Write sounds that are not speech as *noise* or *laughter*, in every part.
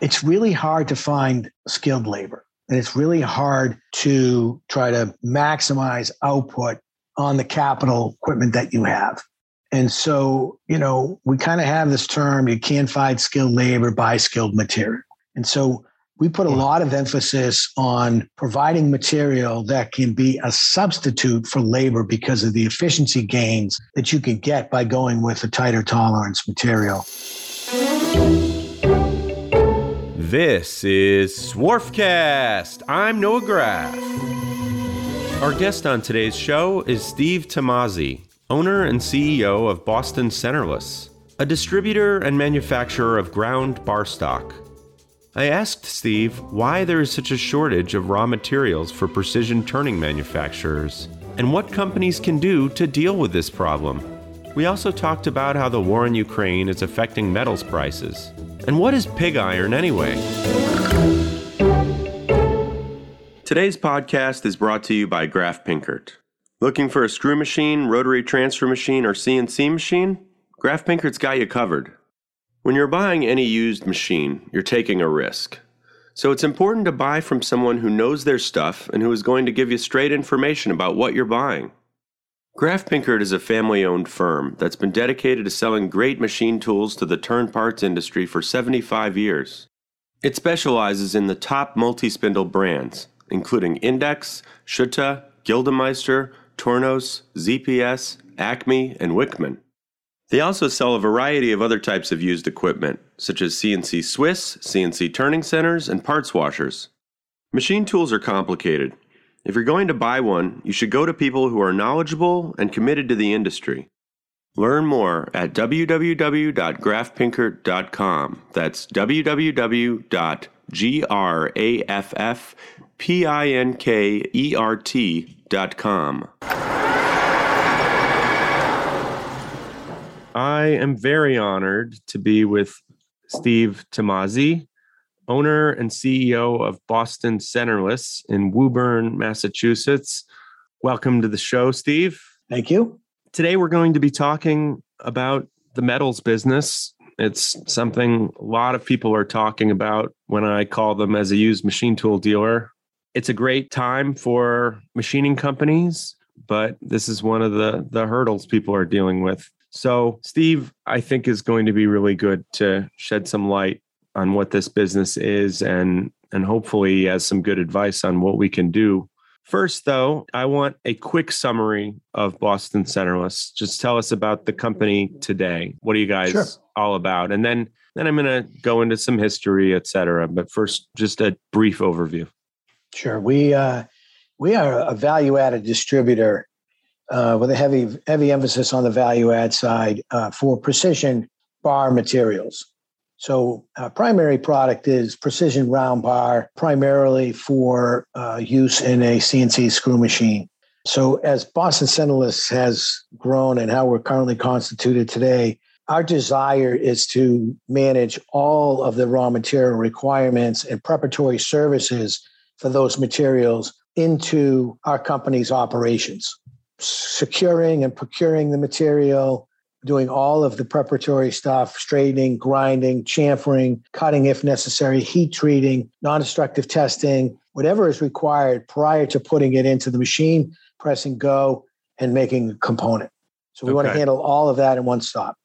it's really hard to find skilled labor. And it's really hard to try to maximize output on the capital equipment that you have. And so, you know, we kind of have this term you can't find skilled labor, buy skilled material. And so we put a lot of emphasis on providing material that can be a substitute for labor because of the efficiency gains that you can get by going with a tighter tolerance material. This is Swarfcast. I'm Noah Graff. Our guest on today's show is Steve Tomasi, owner and CEO of Boston Centerless, a distributor and manufacturer of ground bar stock. I asked Steve why there is such a shortage of raw materials for precision turning manufacturers and what companies can do to deal with this problem. We also talked about how the war in Ukraine is affecting metals prices. And what is pig iron anyway? Today's podcast is brought to you by Graff Pinkert. Looking for a screw machine, rotary transfer machine, or CNC machine? Graff Pinkert's got you covered. When you're buying any used machine, you're taking a risk. So it's important to buy from someone who knows their stuff and who is going to give you straight information about what you're buying. Graff Pinkert is a family owned firm that's been dedicated to selling great machine tools to the turn parts industry for 75 years. It specializes in the top multi spindle brands, including Index, Schutte, Gildemeister, Tornos, ZPS, Acme, and Wickman. They also sell a variety of other types of used equipment, such as CNC Swiss, CNC turning centers, and parts washers. Machine tools are complicated. If you're going to buy one, you should go to people who are knowledgeable and committed to the industry. Learn more at www.graffpinkert.com. That's www.graffpinkert.com. I am very honored to be with Steve Tomasi, owner and CEO of Boston Centerless in Woburn, Massachusetts. Welcome to the show, Steve. Thank you. Today, we're going to be talking about the metals business. It's something a lot of people are talking about when I call them as a used machine tool dealer. It's a great time for machining companies, but this is one of the, the hurdles people are dealing with. So, Steve, I think is going to be really good to shed some light on what this business is and and hopefully has some good advice on what we can do. First, though, I want a quick summary of Boston Centerless. Just tell us about the company today. What are you guys sure. all about? And then then I'm going to go into some history, et cetera. But first, just a brief overview. Sure. We uh, we are a value added distributor uh, with a heavy heavy emphasis on the value add side uh, for precision bar materials. So, uh, primary product is precision round bar, primarily for uh, use in a CNC screw machine. So, as Boston Centerless has grown and how we're currently constituted today, our desire is to manage all of the raw material requirements and preparatory services for those materials into our company's operations securing and procuring the material, doing all of the preparatory stuff, straightening, grinding, chamfering, cutting if necessary, heat treating, non destructive testing, whatever is required prior to putting it into the machine, pressing go, and making a component. So we okay. want to handle all of that in one stop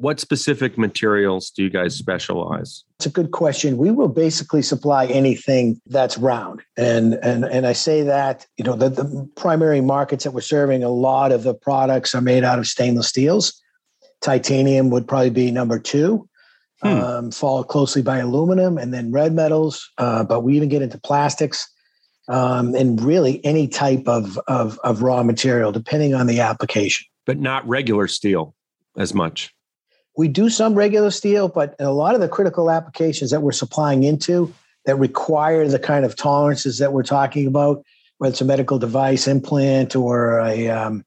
what specific materials do you guys specialize? It's a good question. We will basically supply anything that's round. And and and I say that, you know, the, the primary markets that we're serving, a lot of the products are made out of stainless steels. Titanium would probably be number two. Hmm. Um, followed closely by aluminum and then red metals. Uh, but we even get into plastics um, and really any type of, of, of raw material, depending on the application. But not regular steel as much. We do some regular steel, but a lot of the critical applications that we're supplying into that require the kind of tolerances that we're talking about, whether it's a medical device implant or a um,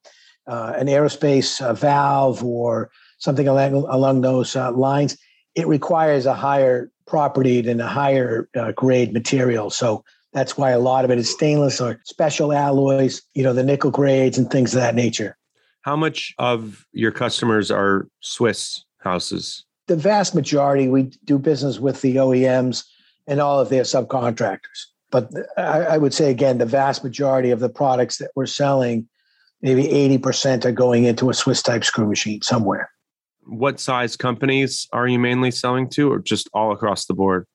uh, an aerospace uh, valve or something along, along those uh, lines, it requires a higher property and a higher uh, grade material. So that's why a lot of it is stainless or special alloys, you know, the nickel grades and things of that nature. How much of your customers are Swiss houses? the vast majority we do business with the OEMs and all of their subcontractors. But I, I would say again, the vast majority of the products that we're selling, maybe 80% are going into a Swiss type screw machine somewhere. What size companies are you mainly selling to or just all across the board?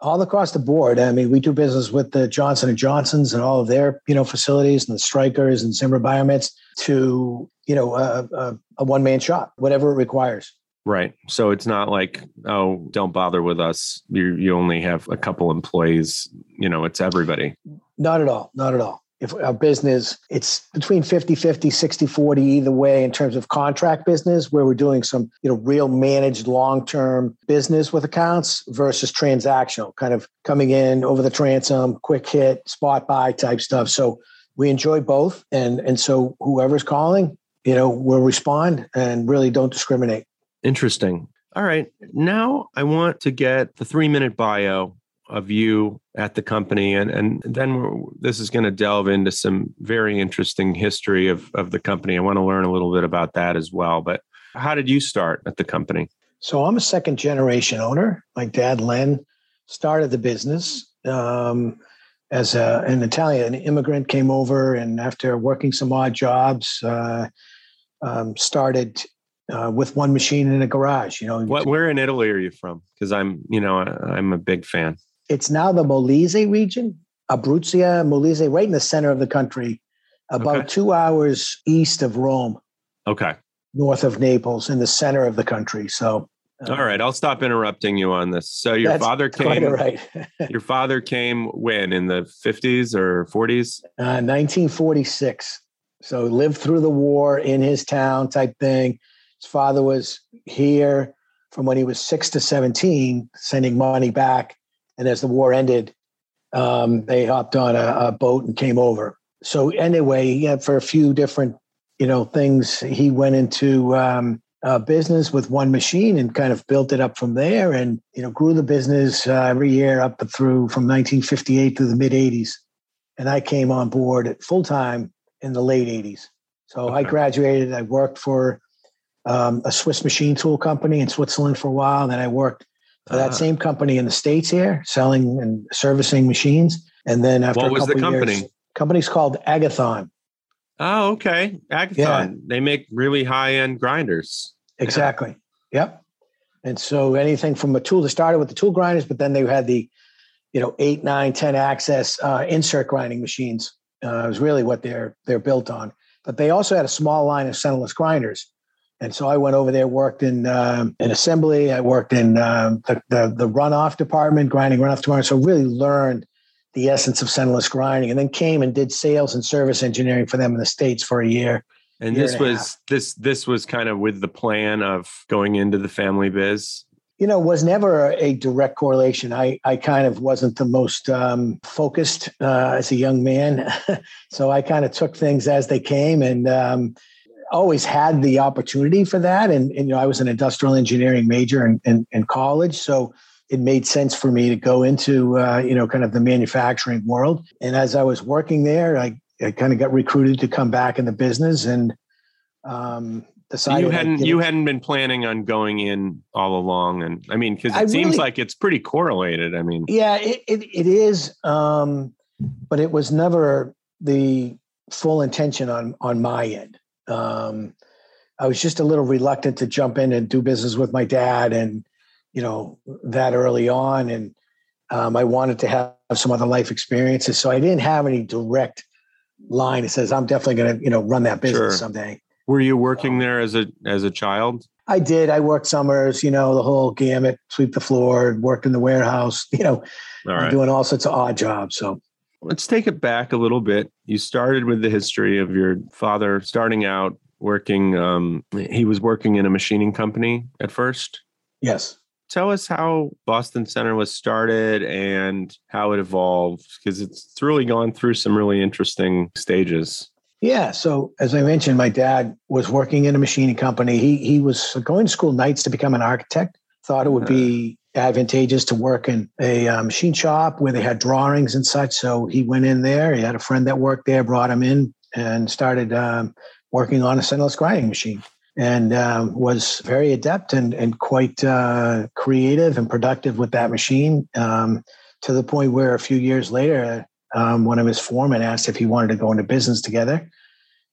all across the board. I mean, we do business with the Johnson and Johnsons and all of their you know facilities and the Strykers and Zimmer Biomets to you know a, a, a one man shop, whatever it requires. Right. So it's not like, oh, don't bother with us. You you only have a couple employees. You know, it's everybody. Not at all. Not at all if our business it's between 50 50 60 40 either way in terms of contract business where we're doing some you know real managed long-term business with accounts versus transactional kind of coming in over the transom quick hit spot buy type stuff. So we enjoy both. And and so whoever's calling you know will respond and really don't discriminate. Interesting. All right. Now i want to get the three minute bio of you at the company and and then this is going to delve into some very interesting history of of the company. I want to learn a little bit about that as well but how did you start at the company? So i'm a second generation owner. My dad len started the business um, as a, an italian an immigrant came over and after working some odd jobs uh, um, started uh, with one machine in a garage you know. What, where in italy are you from? Because i'm you know i'm a big fan it's now the Molise region, Abruzia, Molise, right in the center of the country, about okay. two hours east of Rome. Okay. North of Naples, in the center of the country. So. Uh, All right, I'll stop interrupting you on this. So your father came. Right. *laughs* your father came when in the fifties or forties? Uh, 1946. So lived through the war in his town, type thing. His father was here from when he was six to 17, sending money back and as the war ended, um, they hopped on a, a, boat and came over. So anyway, yeah, for a few different, you know, things, he went into um, business with one machine and kind of built it up from there, and you know, grew the business uh, every year up through from 1958 to the mid 80s. And I came on board full time in the late 80s. So okay. I graduated. I worked for um, a Swiss machine tool company in Switzerland for a while. Then I worked that same company in the states here, selling and servicing machines. And then after what was the company? Years, company's called Agathon. Oh, okay. Agathon. Yeah. They make really high end grinders. Exactly. Yeah. Yep. And so anything from a tool that started with the tool grinders, but then they had the, you know, eight, nine, 10 axis uh, insert grinding machines. Uh, was really what they're they're built on. But they also had a small line of centerless grinders. And so I went over there, worked in um, in assembly. I worked in um, the, the, the runoff department, grinding runoff department. So really learned the essence of centerless grinding, and then came and did sales and service engineering for them in the states for a year. And year this and was this this was kind of with the plan of going into the family biz. You know, was never a direct correlation. I I kind of wasn't the most um, focused uh, as a young man, *laughs* so I kind of took things as they came and um, always had the opportunity for that. And, and you know, I was an industrial engineering major in, in, in, college. So it made sense for me to go into, uh, you know, kind of the manufacturing world. And as I was working there, I, I kind of got recruited to come back in the business and um, decided. you hadn't you hadn't been planning on going in all along, and I mean, because it I seems really, like it's pretty correlated. I mean, yeah, it it, it is, um, but it was never the full intention on on my end. Um, I was just a little reluctant to jump in and do business with my dad, and you know that early on, and um, I wanted to have some other life experiences. So I didn't have any direct line that says I'm definitely going to you know run that business sure. someday. Were you working um, there as a as a child? I did. I worked summers, you know, the whole gamut, sweep the floor, worked in the warehouse, *laughs* you know, all doing all sorts of odd jobs. So Let's take it back a little bit. You started with the history of your father starting out working. Um, he was working in a machining company at first. Yes. Tell us how Boston Center was started and how it evolved, because it's really gone through some really interesting stages. Yeah. So as I mentioned, my dad was working in a machining company. He he was going to school nights to become an architect. Thought it would be advantageous to work in a uh, machine shop where they had drawings and such. So he went in there. He had a friend that worked there, brought him in, and started um, working on a centerless grinding machine. and um, was very adept and, and quite uh, creative and productive with that machine um, to the point where a few years later, um, one of his foremen asked if he wanted to go into business together.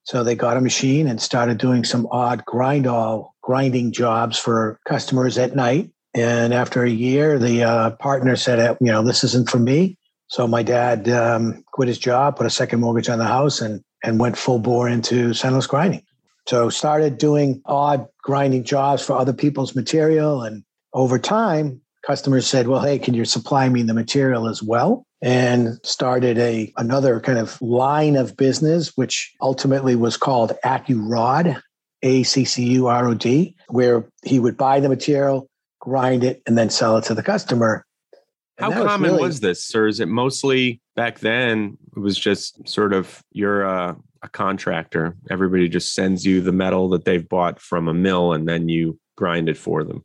So they got a machine and started doing some odd grind all grinding jobs for customers at night. And after a year, the uh, partner said, you know, this isn't for me. So my dad um, quit his job, put a second mortgage on the house, and and went full bore into centerless grinding. So started doing odd grinding jobs for other people's material. And over time, customers said, well, hey, can you supply me the material as well? And started a another kind of line of business, which ultimately was called AccuRod, A-C-C-U-R-O-D, where he would buy the material, grind it, and then sell it to the customer. And How common was, really, was, this, sir? Is it mostly back then? It was just sort of you're a, a contractor. Everybody just sends you the metal that they've bought from a mill, and then you grind it for them.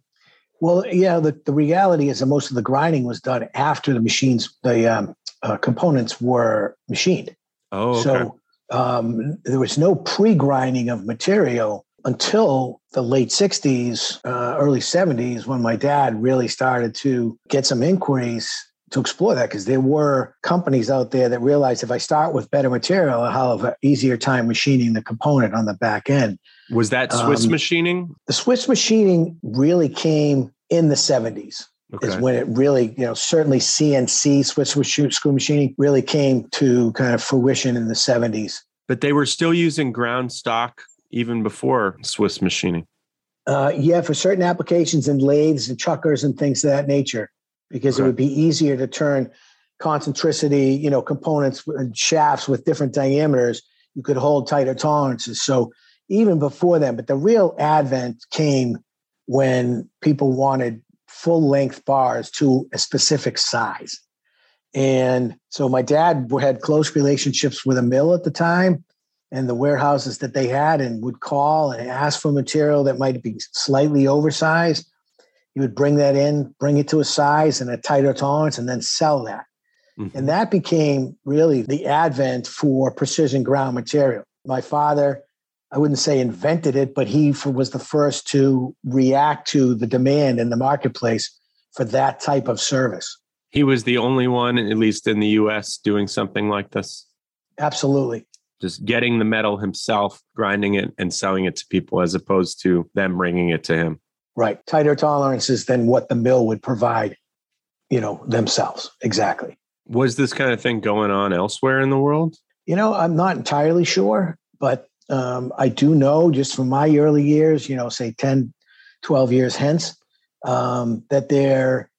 Well, yeah. The, the reality is that most of the grinding was done after the machines, the um, uh, components were machined. Oh, okay. so um, there was no pre-grinding of material until the late 60s, uh, early 70s, when my dad really started to get some inquiries to explore that because there were companies out there that realized if I start with better material, I'll have an easier time machining the component on the back end. Was that Swiss um, machining? The Swiss machining really came in the 70s. Okay. Is when it really, you know, certainly CNC Swiss screw machining really came to kind of fruition in the 70s. But they were still using ground stock even before Swiss machining? Uh, yeah, for certain applications and lathes and chuckers and things of that nature, because okay. it would be easier to turn concentricity, you know, components and shafts with different diameters. You could hold tighter tolerances. So even before then, but the real advent came when people wanted full length bars to a specific size. And so my dad had close relationships with a mill at the time and the warehouses that they had and would call and ask for material that might be slightly oversized. He would bring that in, bring it to a size and a tighter tolerance, and then sell that. Mm-hmm. And that became really the advent for precision ground material. My father, I wouldn't say invented it, but he was the first to react to the demand in the marketplace for that type of service. He was the only one, at least in the US, doing something like this. Absolutely just getting the metal himself, grinding it and selling it to people as opposed to them bringing it to him. Right. Tighter tolerances than what the mill would provide, you know, themselves. Exactly. Was this kind of thing going on elsewhere in the world? You know, I'm not entirely sure, but um, I do know just from my early years, you know, say 10, 12 years hence, um, that there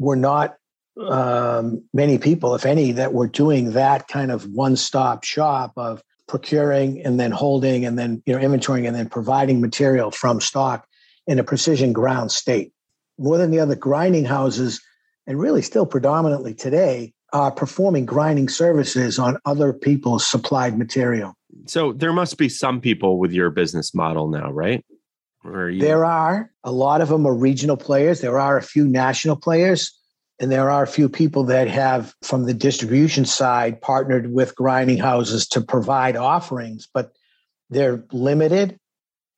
were not um, many people, if any, that were doing that kind of one-stop shop of procuring and then holding and then you know inventorying and then providing material from stock in a precision ground state. More than the other grinding houses, and really still predominantly today, are performing grinding services on other people's supplied material. So there must be some people with your business model now, right? You- there are a lot of them are regional players. There are a few national players. And there are a few people that have, from the distribution side, partnered with grinding houses to provide offerings, but they're limited.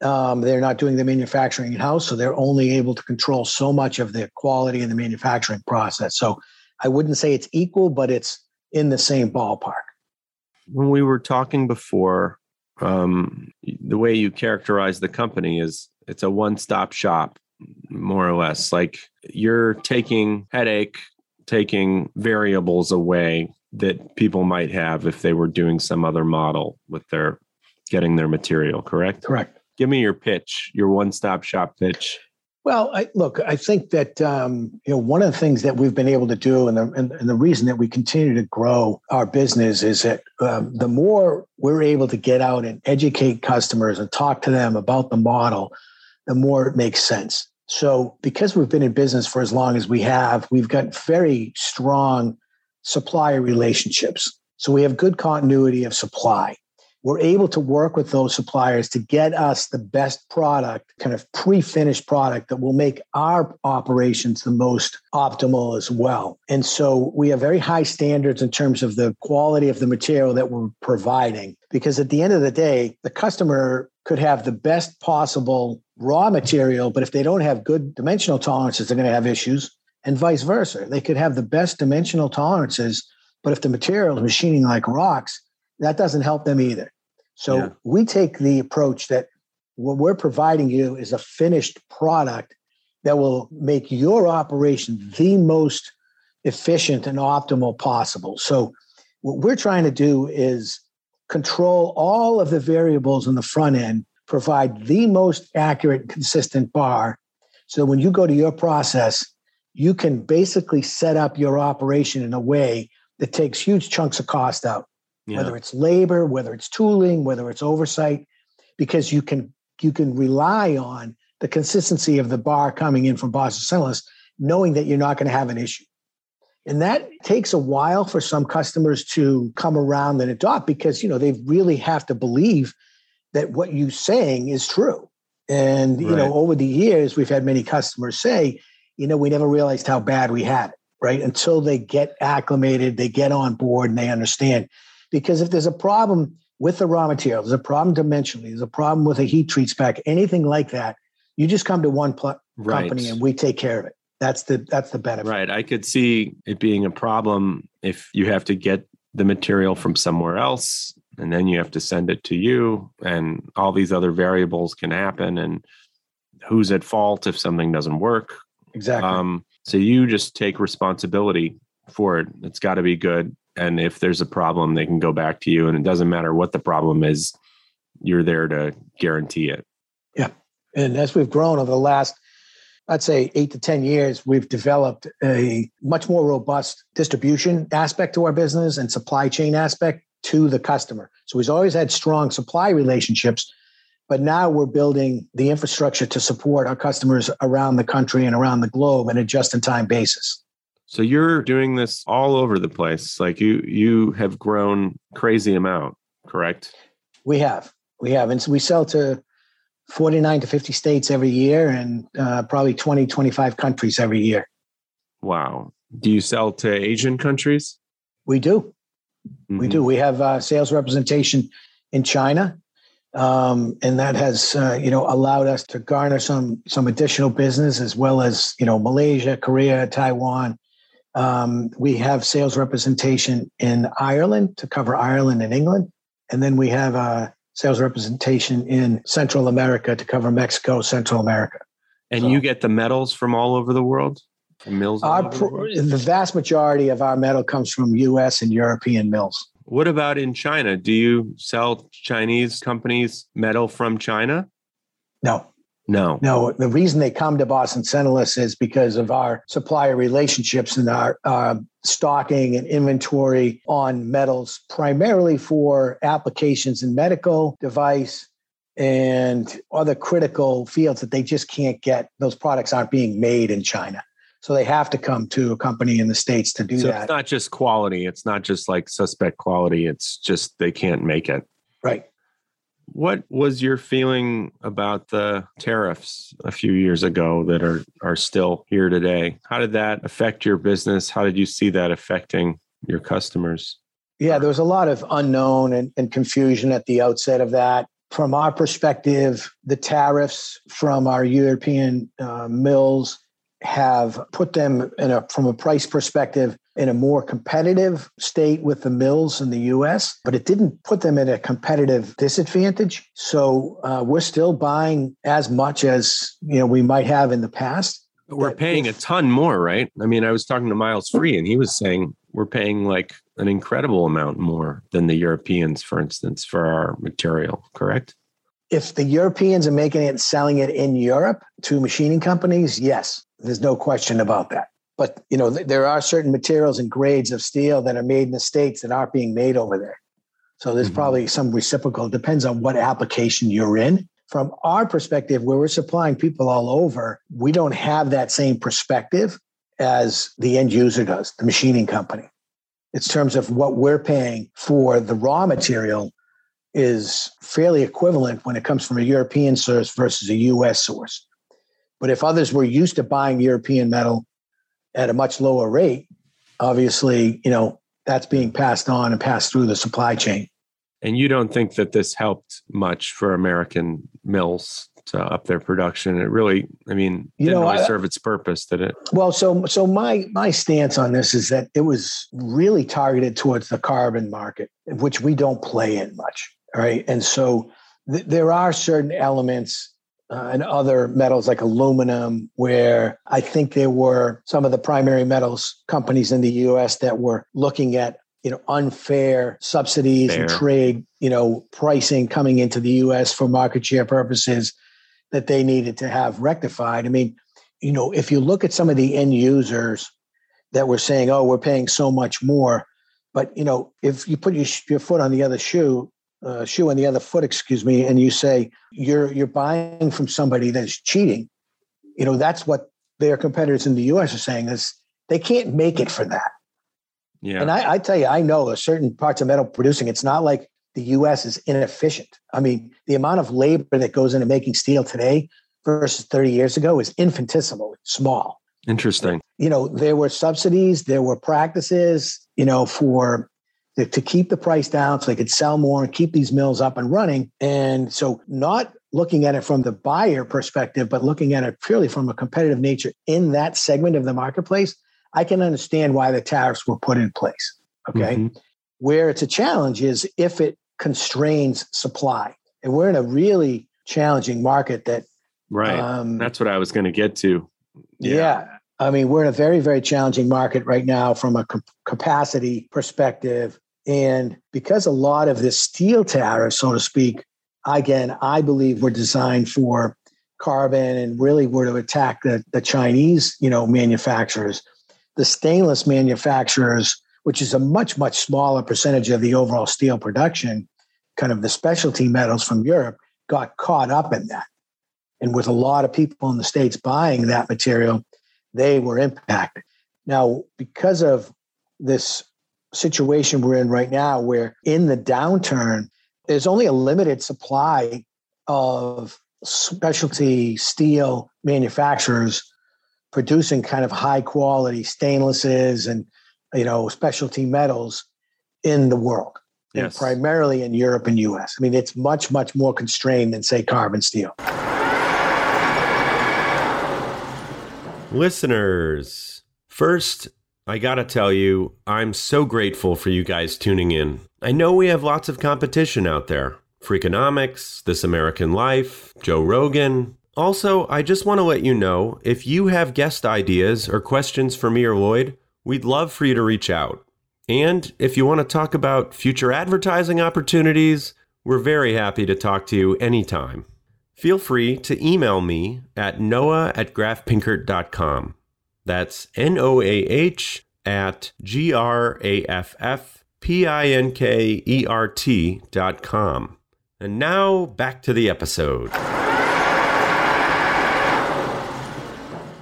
Um, they're not doing the manufacturing in house, so they're only able to control so much of the quality in the manufacturing process. So I wouldn't say it's equal, but it's in the same ballpark. When we were talking before, um, the way you characterize the company is it's a one stop shop more or less. Like you're taking headache, taking variables away that people might have if they were doing some other model with their getting their material, correct? Correct. Give me your pitch, your one-stop shop pitch. Well, I, look, I think that um, you know one of the things that we've been able to do, and the, and, and the reason that we continue to grow our business is that um, the more we're able to get out and educate customers and talk to them about the model, the more it makes sense. So, because we've been in business for as long as we have, we've got very strong supplier relationships. So, we have good continuity of supply. We're able to work with those suppliers to get us the best product, kind of pre finished product that will make our operations the most optimal as well. And so, we have very high standards in terms of the quality of the material that we're providing. Because at the end of the day, the customer could have the best possible raw material, but if they don't have good dimensional tolerances, they're going to have issues, and vice versa. They could have the best dimensional tolerances, but if the material is machining like rocks, that doesn't help them either. So yeah. we take the approach that what we're providing you is a finished product that will make your operation mm-hmm. the most efficient and optimal possible. So what we're trying to do is control all of the variables on the front end, provide the most accurate consistent bar. So when you go to your process, you can basically set up your operation in a way that takes huge chunks of cost out, yeah. whether it's labor, whether it's tooling, whether it's oversight, because you can you can rely on the consistency of the bar coming in from Boston Centerless, knowing that you're not going to have an issue. And that takes a while for some customers to come around and adopt because you know they really have to believe that what you're saying is true. And you know, over the years, we've had many customers say, you know, we never realized how bad we had it, right? Until they get acclimated, they get on board and they understand. Because if there's a problem with the raw material, there's a problem dimensionally, there's a problem with a heat treat spec, anything like that, you just come to one pl- right. company and we take care of it. That's the that's the benefit. Right. I could see it being a problem if you have to get the material from somewhere else and then you have to send it to you and all these other variables can happen and who's at fault if something doesn't work? Exactly. Um, so you just take responsibility for it. It's got to be good and if there's a problem they can go back to you and it doesn't matter what the problem is you're there to guarantee it. Yeah and as we've grown over the last I'd say eight to 10 years, we've developed a much more robust distribution aspect to our business and supply chain aspect to the customer. So we've always had strong supply relationships, but now we're building the infrastructure to support our customers around the country and around the globe on a just in time basis. So you're doing this all over the place. Like you you have grown crazy amount, correct? We have. We have. And so we sell to 49 to 50 states every year and uh, probably 20, 25 countries every year. Wow. Do you sell to Asian countries? We do. Mm-hmm. We do. We have uh, sales representation in China, um, and that has uh, you know allowed us to garner some some additional business as well as you know Malaysia, Korea, Taiwan. Um, we have sales representation in Ireland to cover Ireland and England, and then we have uh, sales representation in Central America to cover Mexico, Central America. And so, you get the metals from all over the world? From mills? Our, the, the vast majority of our metal comes from US and European mills. What about in China? Do you sell Chinese companies metal from China? No. No. No. The reason they come to Boston Centerless is because of our supplier relationships and our uh, stocking and inventory on metals, primarily for applications in medical device and other critical fields that they just can't get. Those products aren't being made in China. So they have to come to a company in the States to do so that. It's not just quality. It's not just like suspect quality. It's just they can't make it. Right. What was your feeling about the tariffs a few years ago that are, are still here today? How did that affect your business? How did you see that affecting your customers? Yeah, there was a lot of unknown and, and confusion at the outset of that. From our perspective, the tariffs from our European uh, mills have put them in a from a price perspective in a more competitive state with the mills in the US, but it didn't put them at a competitive disadvantage. So uh, we're still buying as much as you know we might have in the past. But we're paying if, a ton more, right? I mean, I was talking to Miles Free, and he was saying we're paying like an incredible amount more than the Europeans, for instance, for our material. Correct? If the Europeans are making it and selling it in Europe to machining companies, yes, there's no question about that. But you know, there are certain materials and grades of steel that are made in the states that aren't being made over there. So there's mm-hmm. probably some reciprocal. It depends on what application you're in. From our perspective, where we're supplying people all over, we don't have that same perspective as the end user does, the machining company. It's terms of what we're paying for the raw material is fairly equivalent when it comes from a European source versus a US source. But if others were used to buying European metal at a much lower rate, obviously, you know, that's being passed on and passed through the supply chain. And you don't think that this helped much for American mills to up their production? It really, I mean, you didn't know, really I, serve its purpose, did it? Well, so so my my stance on this is that it was really targeted towards the carbon market, which we don't play in much. Right, and so th- there are certain elements uh, and other metals like aluminum, where I think there were some of the primary metals companies in the US that were looking at you know unfair subsidies Fair. and trade you know pricing coming into the US for market share purposes that they needed to have rectified. I mean, you know, if you look at some of the end users that were saying, "Oh, we're paying so much more," but you know, if you put your, your foot on the other shoe, uh, shoe on the other foot, excuse me, and you say you're you're buying from somebody that's cheating, you know that's what their competitors in the U.S. are saying is they can't make it for that. Yeah. And I, I tell you, I know a certain parts of metal producing. It's not like the U.S. is inefficient. I mean, the amount of labor that goes into making steel today versus 30 years ago is infinitesimal, small. Interesting. You know, there were subsidies, there were practices, you know, for to, keep the price down so they could sell more and keep these mills up and running. And so, not looking at it from the buyer perspective, but looking at it purely from a competitive nature in that segment of the marketplace, I can understand why the tariffs were put in place. Okay. Mm-hmm. Where it's a challenge is if it constrains supply. And we're in a really challenging market that. Right. Um, That's what I was going to get to. Yeah. yeah. I mean, we're in a very, very challenging market right now from a capacity perspective. And because a lot of this steel tariff, so to speak, again, I believe were designed for carbon and really were to attack the, the Chinese, you know, manufacturers. The stainless manufacturers, which is a much, much smaller percentage of the overall steel production, kind of the specialty metals from Europe, got caught up in that. And with a lot of people in the States buying that material, they were impacted. Now, because of this situation we're in right now, where in the downturn, there's only a limited supply of specialty steel manufacturers producing kind of high quality stainlesses and you know specialty metals in the world yes. primarily in Europe and US. I mean it's much much more constrained than say carbon steel. Listeners, first I gotta tell you, I'm so grateful for you guys tuning in. I know we have lots of competition out there Freakonomics, This American Life, Joe Rogan. Also, I just want to let you know if you have guest ideas or questions for me or Lloyd, we'd love for you to reach out. And if you want to talk about future advertising opportunities, we're very happy to talk to you anytime. Feel free to email me at noah at graffpinkert.com. That's N O A H at G R A F F P I N K E R T dot com. And now back to the episode.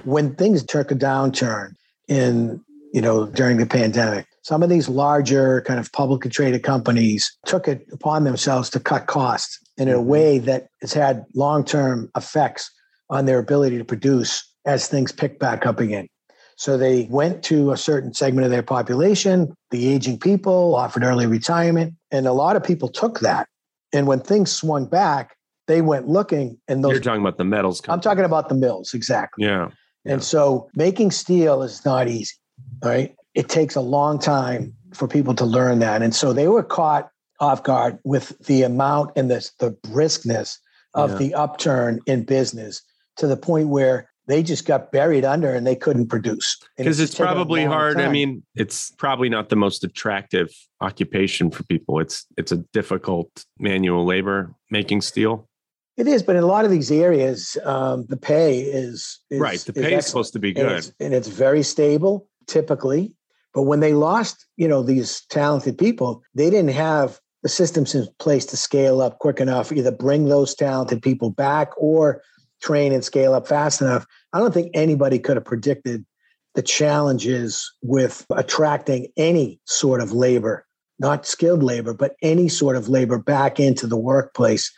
When things took a downturn in, you know, during the pandemic, some of these larger kind of publicly traded companies took it upon themselves to cut costs in a mm-hmm. way that has had long term effects on their ability to produce as things pick back up again. So they went to a certain segment of their population, the aging people, offered early retirement. And a lot of people took that. And when things swung back, they went looking and those You're talking about the metals. I'm talking about the mills, exactly. Yeah. And yeah. so making steel is not easy. Right. It takes a long time for people to learn that. And so they were caught off guard with the amount and the, the briskness of yeah. the upturn in business to the point where they just got buried under and they couldn't produce. Because it's, it's probably hard. Time. I mean, it's probably not the most attractive occupation for people. It's it's a difficult manual labor making steel. It is, but in a lot of these areas, um, the pay is, is right. The pay is, is supposed to be good, and it's, and it's very stable typically. But when they lost, you know, these talented people, they didn't have the systems in place to scale up quick enough, either bring those talented people back or train and scale up fast enough. I don't think anybody could have predicted the challenges with attracting any sort of labor, not skilled labor, but any sort of labor back into the workplace.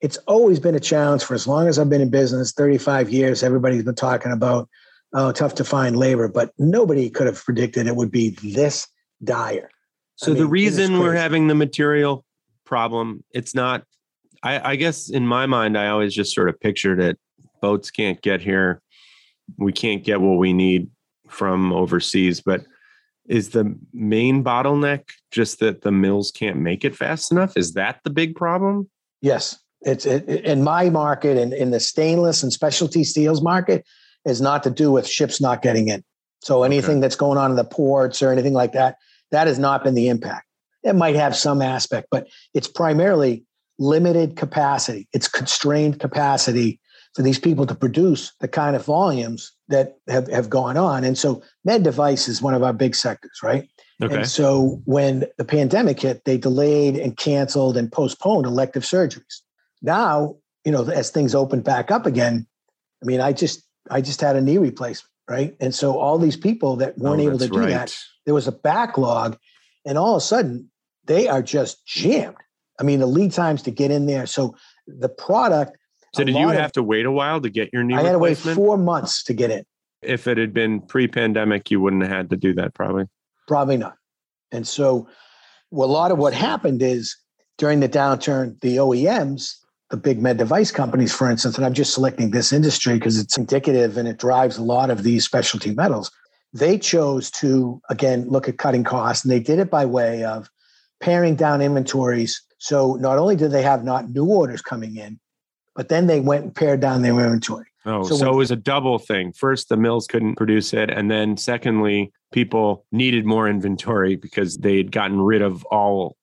It's always been a challenge for as long as I've been in business 35 years. Everybody's been talking about, oh, tough to find labor, but nobody could have predicted it would be this dire. So I mean, the reason we're having the material problem. It's not. I, I guess in my mind, I always just sort of pictured it. Boats can't get here. We can't get what we need from overseas, but is the main bottleneck just that the mills can't make it fast enough? Is that the big problem? Yes, it's it, in my market and in the stainless and specialty steels market is not to do with ships not getting in. So anything okay. that's going on in the ports or anything like that, that has not been the impact. It might have some aspect, but it's primarily limited capacity. It's constrained capacity for these people to produce the kind of volumes that have, have gone on. And so med device is one of our big sectors, right? Okay. And so when the pandemic hit, they delayed and canceled and postponed elective surgeries. Now, you know, as things open back up again, I mean, I just I just had a knee replacement, right? And so all these people that weren't oh, able to do right. that, there was a backlog, and all of a sudden they are just jammed. I mean, the lead times to get in there. So the product. So did you have of, to wait a while to get your knee? I had to wait four months to get in. If it had been pre-pandemic, you wouldn't have had to do that, probably. Probably not. And so, well, a lot of what happened is during the downturn, the OEMs the big med device companies, for instance, and I'm just selecting this industry because it's indicative and it drives a lot of these specialty metals. They chose to, again, look at cutting costs, and they did it by way of paring down inventories. So not only did they have not new orders coming in, but then they went and pared down their inventory. Oh, so, so when, it was a double thing. First, the mills couldn't produce it. And then, secondly, people needed more inventory because they'd gotten rid of all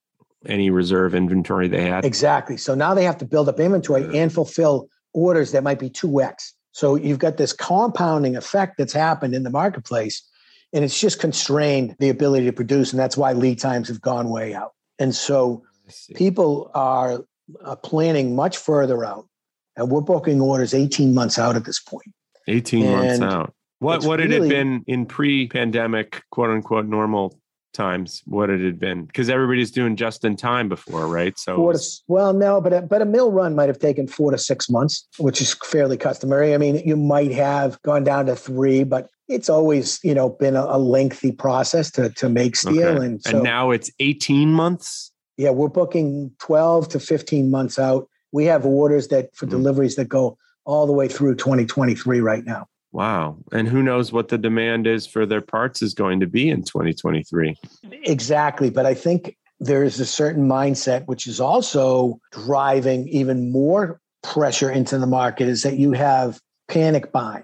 any reserve inventory they had. Exactly. So now they have to build up inventory and fulfill orders that might be 2x. So you've got this compounding effect that's happened in the marketplace, and it's just constrained the ability to produce. And that's why lead times have gone way out. And so people are uh, planning much further out, and we're booking orders 18 months out at this point. 18 and months out. What what had really, it been in pre-pandemic, quote unquote, normal times what it had been because everybody's doing just in time before right? So four to, well no but a, but a mill run might have taken four to six months which is fairly customary. I mean you might have gone down to three but it's always you know been a, a lengthy process to to make steel okay. and so, and now it's 18 months? Yeah we're booking 12 to 15 months out. We have orders that for mm-hmm. deliveries that go all the way through 2023 right now Wow. And who knows what the demand is for their parts is going to be in 2023. Exactly. But I think there is a certain mindset which is also driving even more pressure into the market is that you have panic buying.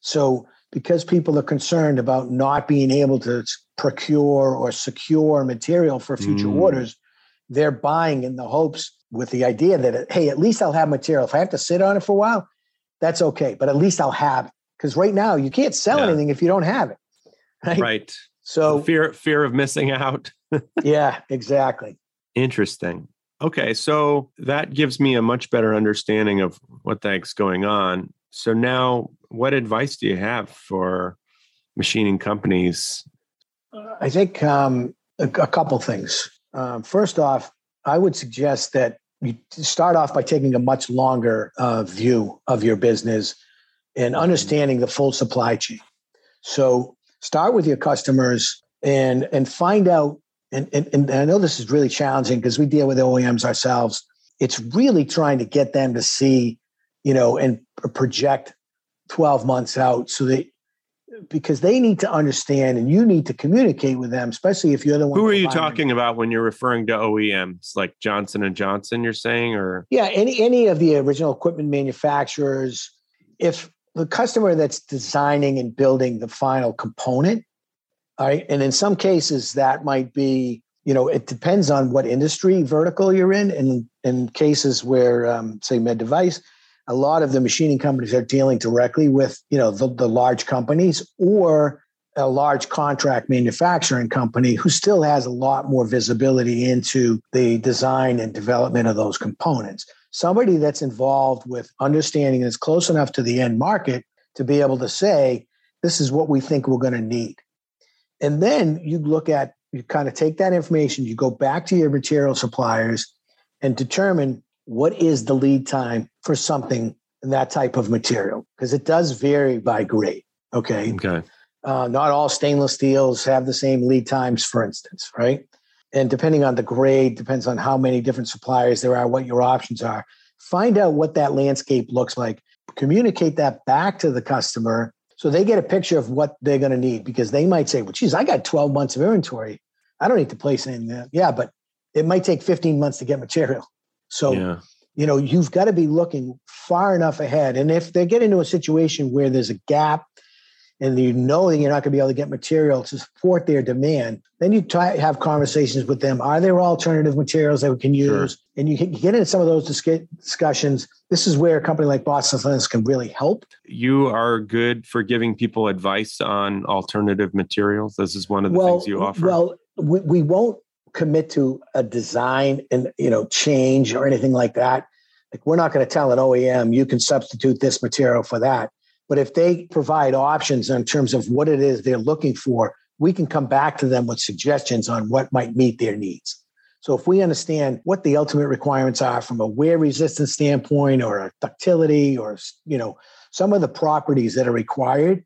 So because people are concerned about not being able to procure or secure material for future mm. orders, they're buying in the hopes with the idea that hey, at least I'll have material. If I have to sit on it for a while, that's okay, but at least I'll have it. Because right now you can't sell yeah. anything if you don't have it. Right. Right. So the fear fear of missing out. *laughs* yeah, exactly. Interesting. Okay, so that gives me a much better understanding of what the heck's going on. So now, what advice do you have for machining companies? I think um, a, a, couple things. Um, first off, I would suggest that you start off by taking a much longer uh, view of your business and understanding the full supply chain. So start with your customers and and find out. And, and, and I know this is really challenging because we deal with OEMs ourselves. It's really trying to get them to see, you know, and project 12 months out so that because they need to understand and you need to communicate with them, especially if you're the one. Who are you talking them. about when you're referring to OEMs, like Johnson and Johnson? You're saying, or yeah, any any of the original equipment manufacturers. If the customer that's designing and building the final component, right, and in some cases that might be, you know, it depends on what industry vertical you're in. And in cases where, um, say, med device, a lot of the machining companies are dealing directly with you know the, the large companies or a large contract manufacturing company who still has a lot more visibility into the design and development of those components. Somebody that's involved with understanding is close enough to the end market to be able to say this is what we think we're going to need. And then you look at you kind of take that information you go back to your material suppliers and determine what is the lead time for something that type of material because it does vary by grade. Okay. Okay. Uh, not all stainless steels have the same lead times, for instance, right? and depending on the grade, depends on how many different suppliers there are, what your options are. Find out what that landscape looks like. Communicate that back to the customer so they get a picture of what they're going to need because they might say, well, geez, I got 12 months of inventory. I don't need to place anything there. Yeah, but it might take 15 months to get material. So, yeah. You know, you've got to be looking far enough ahead. And if they get into a situation where there's a gap and you know that you're not going to be able to get material to support their demand, then you try have conversations with them. Are there alternative materials that we can use? Sure. And you, can, get into some of those discussions. This is where a company like Boston Centerless can really help. You are good for giving people advice on alternative materials. This is one of the well, things you offer. Well, we, we won't commit to a design and you know change or anything like that. Like we're not going to tell an OEM you can substitute this material for that but if they provide options in terms of what it is they're looking for, we can come back to them with suggestions on what might meet their needs. So if we understand what the ultimate requirements are from a wear resistance standpoint or a ductility or you know some of the properties that are required,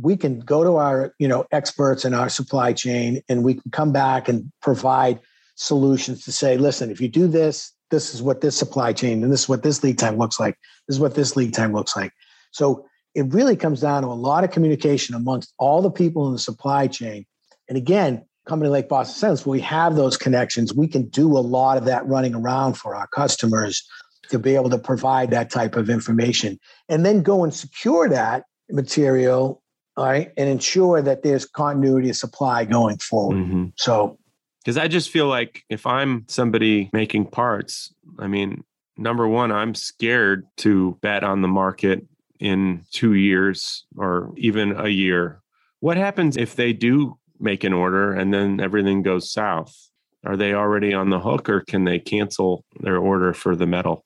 we can go to our you know experts in our supply chain and we can come back and provide solutions to say, listen, if you do this, this is what this supply chain and this is what this lead time looks like. This is what this lead time looks like. So it really comes down to a lot of communication amongst all the people in the supply chain. And again, company like Boston Centerless, we have those connections. We can do a lot of that running around for our customers to be able to provide that type of information and then go and secure that material all right and ensure that there's continuity of supply going forward mm-hmm. so because i just feel like if i'm somebody making parts i mean number one i'm scared to bet on the market in two years or even a year. What happens if they do make an order and then everything goes south? Are they already on the hook or can they cancel their order for the metal?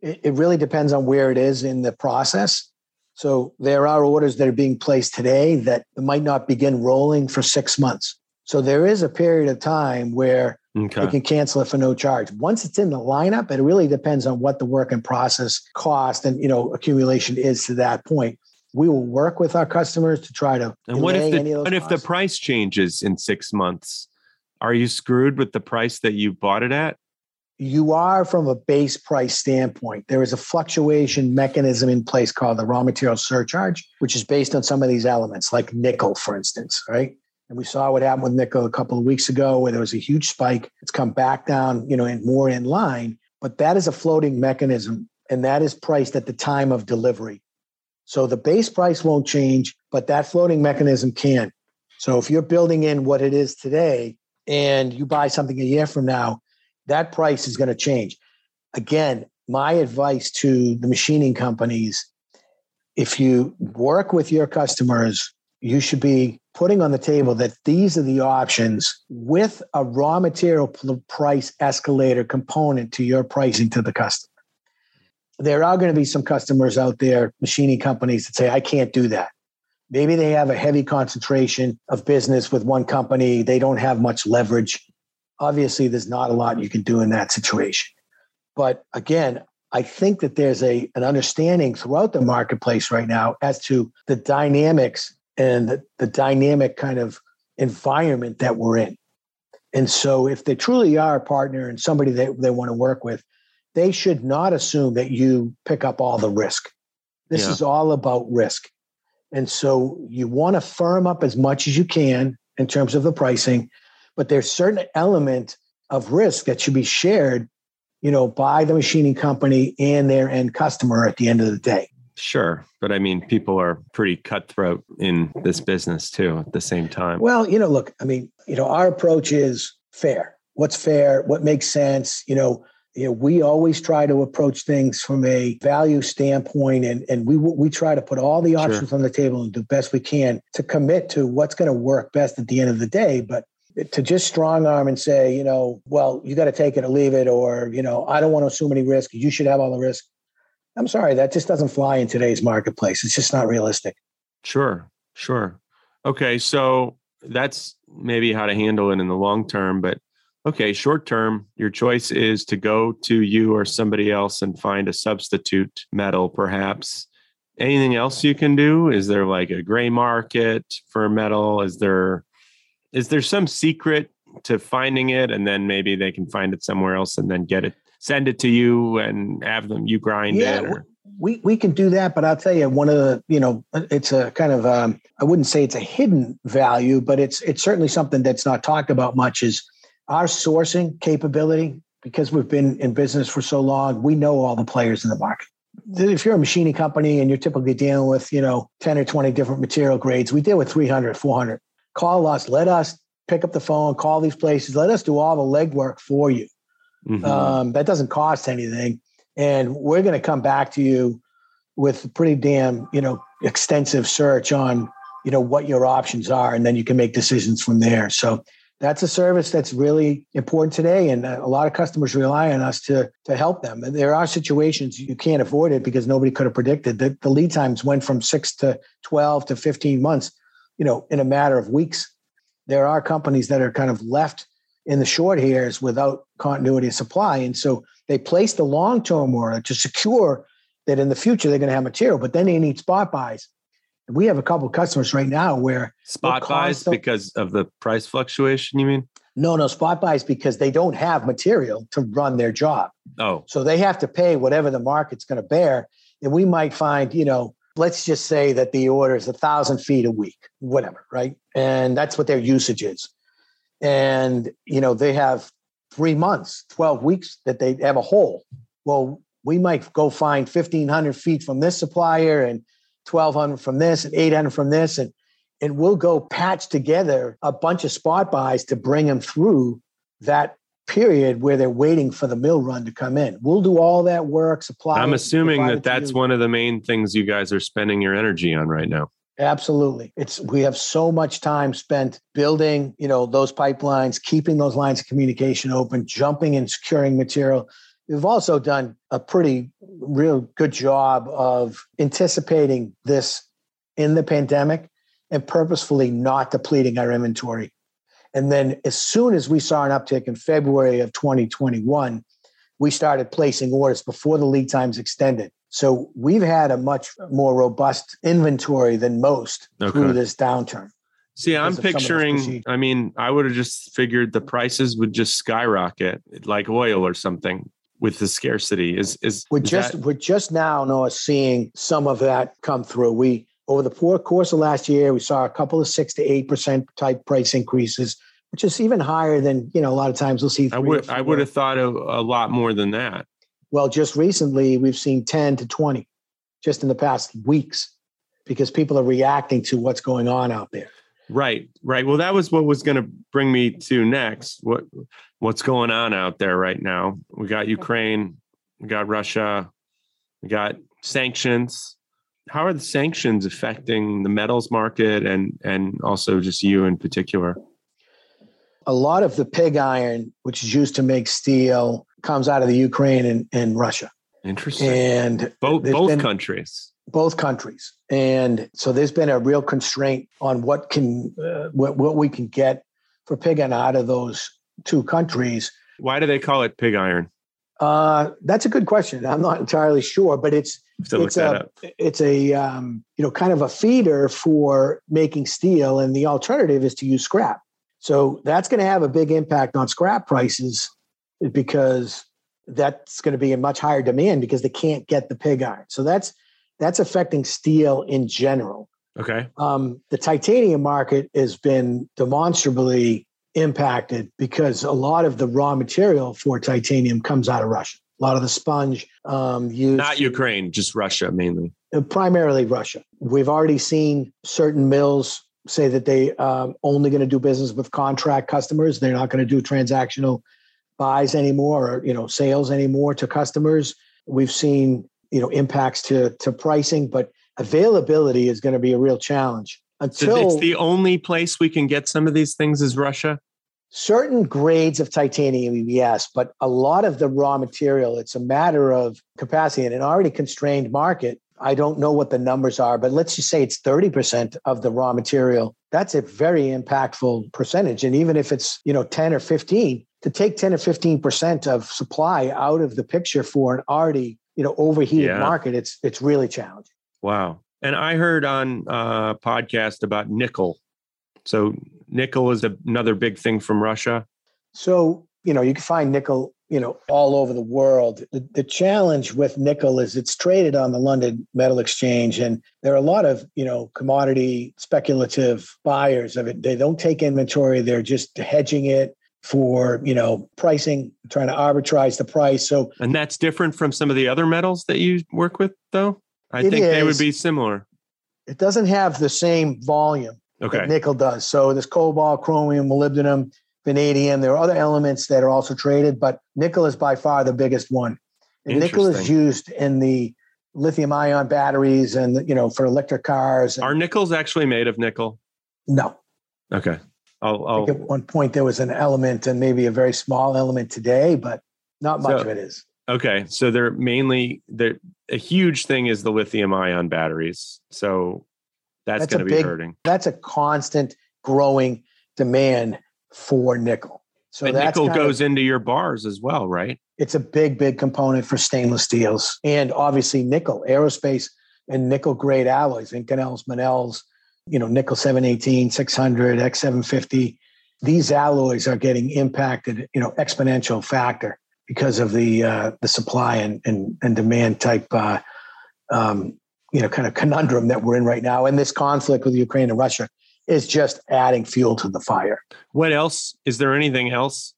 It really depends on where it is in the process. So there are orders that are being placed today that might not begin rolling for six months. So there is a period of time where Okay. They can cancel it for no charge. Once it's in the lineup, it really depends on what the work in process cost and you know accumulation is to that point. We will work with our customers to try to. And what if the, what if the price changes in six months? Are you screwed with the price that you bought it at? You are from a base price standpoint. There is a fluctuation mechanism in place called the raw material surcharge, which is based on some of these elements, like nickel, for instance, right? And we saw what happened with nickel a couple of weeks ago, where there was a huge spike. It's come back down, you know, and more in line. But that is a floating mechanism, and that is priced at the time of delivery. So the base price won't change, but that floating mechanism can. So if you're building in what it is today and you buy something a year from now, that price is going to change. Again, my advice to the machining companies if you work with your customers, you should be putting on the table that these are the options with a raw material price escalator component to your pricing to the customer. There are going to be some customers out there, machining companies that say, I can't do that. Maybe they have a heavy concentration of business with one company, they don't have much leverage. Obviously, there's not a lot you can do in that situation. But again, I think that there's a, an understanding throughout the marketplace right now as to the dynamics and the, the dynamic kind of environment that we're in. And so, if they truly are a partner and somebody that they want to work with, they should not assume that you pick up all the risk. This yeah. is all about risk. And so, you want to firm up as much as you can in terms of the pricing, but there's certain element of risk that should be shared, you know, by the machining company and their end customer at the end of the day. Sure. But I mean, people are pretty cutthroat in this business too at the same time. Well, you know, look, I mean, you know, our approach is fair. What's fair? What makes sense? You know, you know, we always try to approach things from a value standpoint and, and we we try to put all the options sure. on the table and do best we can to commit to what's going to work best at the end of the day. But to just strong arm and say, you know, well, you got to take it or leave it, or, you know, I don't want to assume any risk. You should have all the risk. I'm sorry, that just doesn't fly in today's marketplace. It's just not realistic. Sure, sure. Okay, so that's maybe how to handle it in the long term, but okay, short term, your choice is to go to you or somebody else and find a substitute metal, perhaps. Anything else you can do? Is there like a gray market for metal? Is there is there some secret to finding it and then maybe they can find it somewhere else and then get it send it to you and have them you grind yeah, it or? we we can do that but i'll tell you one of the you know it's a kind of um, i wouldn't say it's a hidden value but it's it's certainly something that's not talked about much is our sourcing capability because we've been in business for so long we know all the players in the market. If you're a machining company and you're typically dealing with you know 10 or 20 different material grades we deal with 300 400 call us let us pick up the phone call these places let us do all the legwork for you. Mm-hmm. um, that doesn't cost anything. And we're going to come back to you with a pretty damn you know extensive search on you know what your options are and then you can make decisions from there. So that's a service that's really important today and a lot of customers rely on us to to help them. And there are situations you can't avoid it because nobody could have predicted that the lead times went from 6 to 12 to 15 months you know in a matter of weeks there are companies that are kind of left in the short hairs without continuity of supply and so they place the long term order to secure that in the future they're going to have material, but then they need spot buys. we have a couple of customers right now where spot buys because of the price fluctuation. You mean? No, no, spot buys because they don't have material to run their job. Oh, so they have to pay whatever the market's going to bear, and we might find, you know, let's just say that the order is a thousand feet a week, whatever, right? And that's what their usage is. And you know, they have three months, 12 weeks that they have a hole. Well, we might go find 1500 feet from this supplier and 1200 from this and 800 from this. And, and we'll go patch together a bunch of spot buys to bring them through that period where they're waiting for the mill run to come in. We'll do all that work, supply. I'm assuming that that's one of the main things you guys are spending your energy on right now. Absolutely. It's we have so much time spent building, you know, those pipelines, keeping those lines of communication open, jumping and securing material. We've also done a pretty real good job of anticipating this in the pandemic and purposefully not depleting our inventory. And then as soon as we saw an uptick in February of 2021, we started placing orders before the lead times extended. So we've had a much more robust inventory than most okay. through this downturn. See, I'm picturing, I mean, I would have just figured the prices would just skyrocket like oil or something with the scarcity. Is is we're is just that... we're just now Noah seeing some of that come through. We over the course of last year, we saw a couple of six to eight percent type price increases, which is even higher than you know a lot of times we'll see. I would I would have thought a, a lot more than that. Well, just recently, we've seen 10 to 20 just in the past weeks because people are reacting to what's going on out there. Right, right. Well, that was what was going to bring me to next. What what's going on out there right now? We got Ukraine, we got Russia, we got sanctions. How are the sanctions affecting the metals market and and also just you in particular? A lot of the pig iron, which is used to make steel, comes out of the Ukraine and, and Russia. Interesting. And both both been, countries. Both countries, and so there's been a real constraint on what can uh, what what we can get for pig iron out of those two countries. Why do they call it pig iron? Uh, that's a good question. I'm not entirely sure, but it's it's a it's a um, you know kind of a feeder for making steel, and the alternative is to use scrap. So that's going to have a big impact on scrap prices because that's going to be a much higher demand because they can't get the pig iron. So that's that's affecting steel in general. Okay. Um, the titanium market has been demonstrably impacted because a lot of the raw material for titanium comes out of Russia. A lot of the sponge um, used not Ukraine, just Russia mainly. Uh, primarily Russia. We've already seen certain mills say that they um, only going to do business with contract customers. They're not going to do transactional buys anymore or you know sales anymore to customers. We've seen you know impacts to to pricing, but availability is going to be a real challenge. Until it's the only place we can get some of these things is Russia. Certain grades of titanium, yes, but a lot of the raw material, it's a matter of capacity in an already constrained market. I don't know what the numbers are, but let's just say it's 30% of the raw material. That's a very impactful percentage. And even if it's, you know, 10 or 15, to take 10 or 15% of supply out of the picture for an already, you know, overheated yeah. market, it's it's really challenging. Wow. And I heard on a podcast about nickel. So nickel is another big thing from Russia. So, you know, you can find nickel, you know, all over the world. The, the, challenge with nickel is it's traded on the London Metal Exchange, and there are a lot of, you know, commodity speculative buyers of it. They don't take inventory, they're just hedging it for, you know, pricing, trying to arbitrage the price. So, and that's different from some of the other metals that you work with, though? I think is. they would be similar. It doesn't have the same volume okay. that nickel does. So there's cobalt, chromium, molybdenum, vanadium. There are other elements that are also traded, but nickel is by far the biggest one. And nickel is used in the lithium ion batteries and you know for electric cars. Are nickels actually made of nickel? No. Okay. I'll, I'll, at one point there was an element and maybe a very small element today, but not much so, of it is. Okay, so they're mainly they're a huge thing is the lithium ion batteries. So that's, that's going to be big, hurting. That's a constant growing demand for nickel. So nickel goes of, into your bars as well, right? It's a big, big component for stainless steels and obviously nickel, aerospace, and nickel grade alloys, Inconels, Monels, you know, nickel 718, 600, X750. These alloys are getting impacted, you know, exponential factor because of the uh, the supply and and, and demand type uh, um, you know kind of conundrum that we're in right now. And this conflict with Ukraine and Russia is just adding fuel to the fire. What else? Is there anything else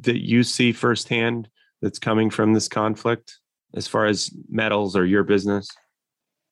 that you see firsthand that's coming from this conflict as far as metals or your business?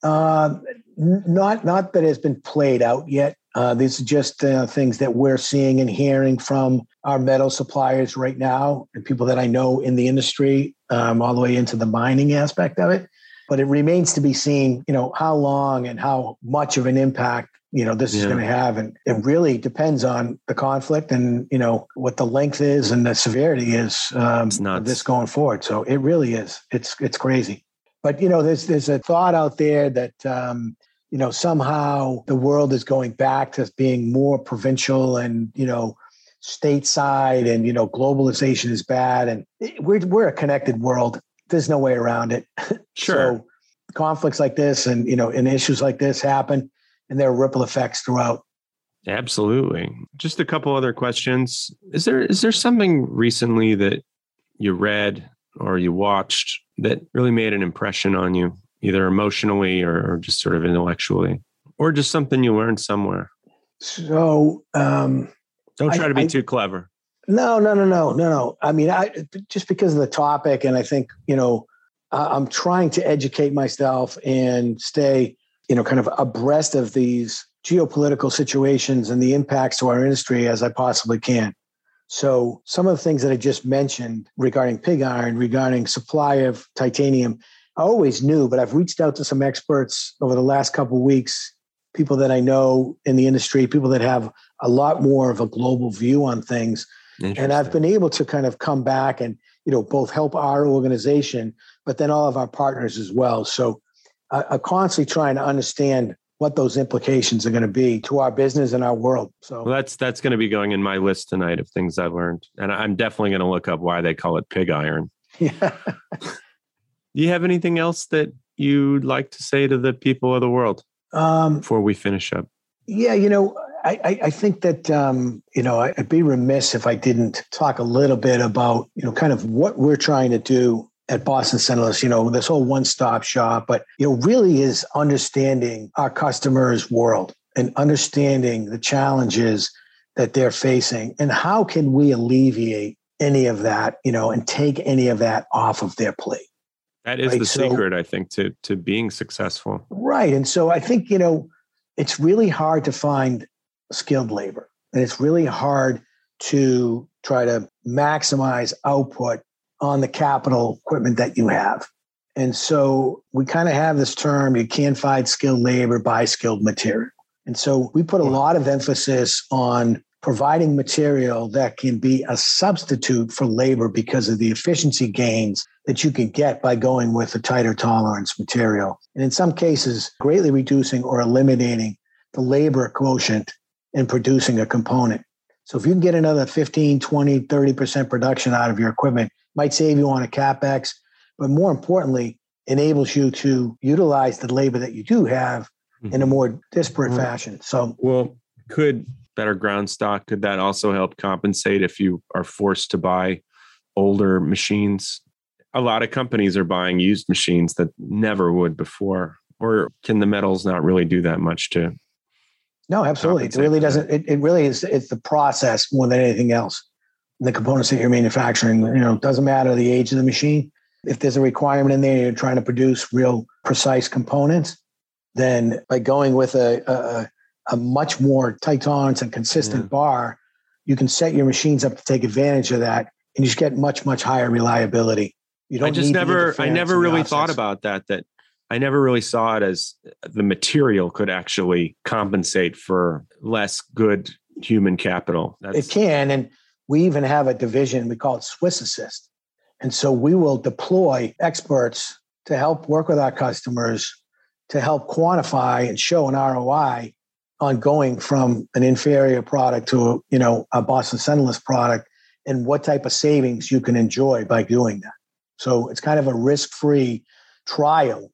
Uh, not not that has been played out yet. Uh, these are just uh, things that we're seeing and hearing from our metal suppliers right now and people that I know in the industry, um, all the way into the mining aspect of it. But it remains to be seen, you know, how long and how much of an impact you know this yeah. is going to have and it really depends on the conflict and you know what the length is and the severity is um, of this going forward so it really is it's it's crazy but you know there's there's a thought out there that um, you know, somehow the world is going back to being more provincial and, you know, stateside and, you know, globalization is bad. And we're, we're a connected world. There's no way around it. *laughs* Sure. so conflicts like this and, you know, and issues like this happen and there are ripple effects throughout. Absolutely. Just a couple other questions. Is there, is there something recently that you read or you watched that really made an impression on you either emotionally or, or just sort of intellectually, or just something you learned somewhere? So, um, don't try I, to be I, too clever. No, no, no, no, no, no. I mean, I just because of the topic, and I think you know, I'm trying to educate myself and stay, you know, kind of abreast of these geopolitical situations and the impacts to our industry as I possibly can. So, some of the things that I just mentioned regarding pig iron, regarding supply of titanium, I always knew, but I've reached out to some experts over the last couple weeks, people that I know in the industry, people that have a lot more of a global view on things. And I've been able to kind of come back and, you know, both help our organization, but then all of our partners as well. So I, I'm constantly trying to understand what those implications are going to be to our business and our world. So well, that's that's going to be going in my list tonight of things I've learned, and I'm definitely going to look up why they call it pig iron. Yeah. *laughs* Do you have anything else that you'd like to say to the people of the world um, before we finish up? Yeah, you know, I, I think that um, you know I'd be remiss if I didn't talk a little bit about you know kind of what we're trying to do at Boston Centerless. You know, this whole one-stop shop, but you know, really is understanding our customers' world and understanding the challenges that they're facing and how can we alleviate any of that, you know, and take any of that off of their plate. That is right? the so, secret, I think, to to being successful. Right. And so I think, you know, it's really hard to find skilled labor. And it's really hard to try to maximize output on the capital equipment that you have. And so we kind of have this term you can't find skilled labor, buy skilled material. And so we put a lot of emphasis on providing material that can be a substitute for labor because of the efficiency gains that you can get by going with a tighter tolerance material. And in some cases, greatly reducing or eliminating the labor quotient in producing a component. So if you can get another 15, 20, 30% production out of your equipment, might save you on a capex, but more importantly, enables you to utilize the labor that you do have mm-hmm. in a more disparate fashion. So well, could better ground stock? Could that also help compensate if you are forced to buy older machines? A lot of companies are buying used machines that never would before. Or can the metals not really do that much to? No, absolutely. It really doesn't. It, it really is. It's the process more than anything else. The components that you're manufacturing. You know, it doesn't matter the age of the machine. If there's a requirement in there, you're trying to produce real precise components. Then by going with a, a a much more tight tolerance and consistent yeah. bar, you can set your machines up to take advantage of that, and you just get much much higher reliability. You don't. I just never. I never really thought about that. That I never really saw it as the material could actually compensate for less good human capital. That's, it can, and we even have a division we call it Swiss Assist, and so we will deploy experts to help work with our customers to help quantify and show an ROI on going from an inferior product to you know a Boston Centerless product and what type of savings you can enjoy by doing that. So it's kind of a risk-free trial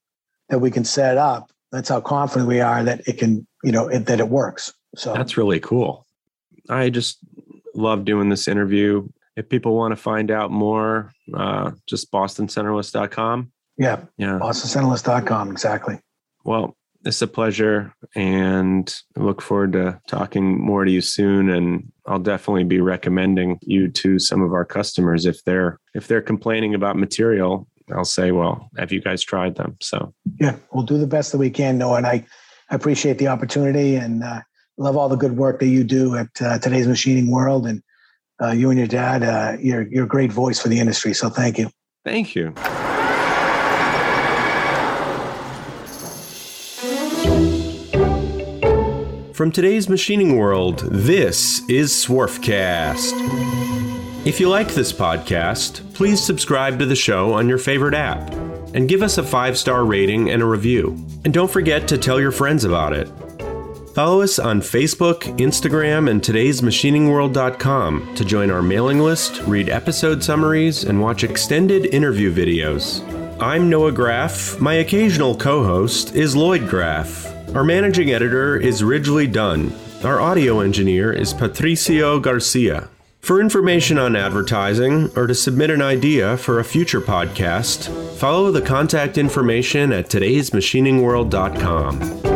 that we can set up. That's how confident we are that it can, you know, it, that it works. So that's really cool. I just love doing this interview. If people want to find out more, uh, just bostoncenterless.com. Yeah. Yeah. Bostoncenterless.com. Exactly. Well, it's a pleasure and I look forward to talking more to you soon and I'll definitely be recommending you to some of our customers if they're if they're complaining about material I'll say well have you guys tried them so yeah we'll do the best that we can Noah and I, I appreciate the opportunity and uh, love all the good work that you do at uh, today's machining world and uh, you and your dad uh, you're you're a great voice for the industry so thank you thank you From today's machining world, this is Swarfcast. If you like this podcast, please subscribe to the show on your favorite app and give us a five star rating and a review. And don't forget to tell your friends about it. Follow us on Facebook, Instagram, and today'smachiningworld.com to join our mailing list, read episode summaries, and watch extended interview videos. I'm Noah Graff. My occasional co host is Lloyd Graff. Our managing editor is Ridgely Dunn. Our audio engineer is Patricio Garcia. For information on advertising or to submit an idea for a future podcast, follow the contact information at today'smachiningworld.com.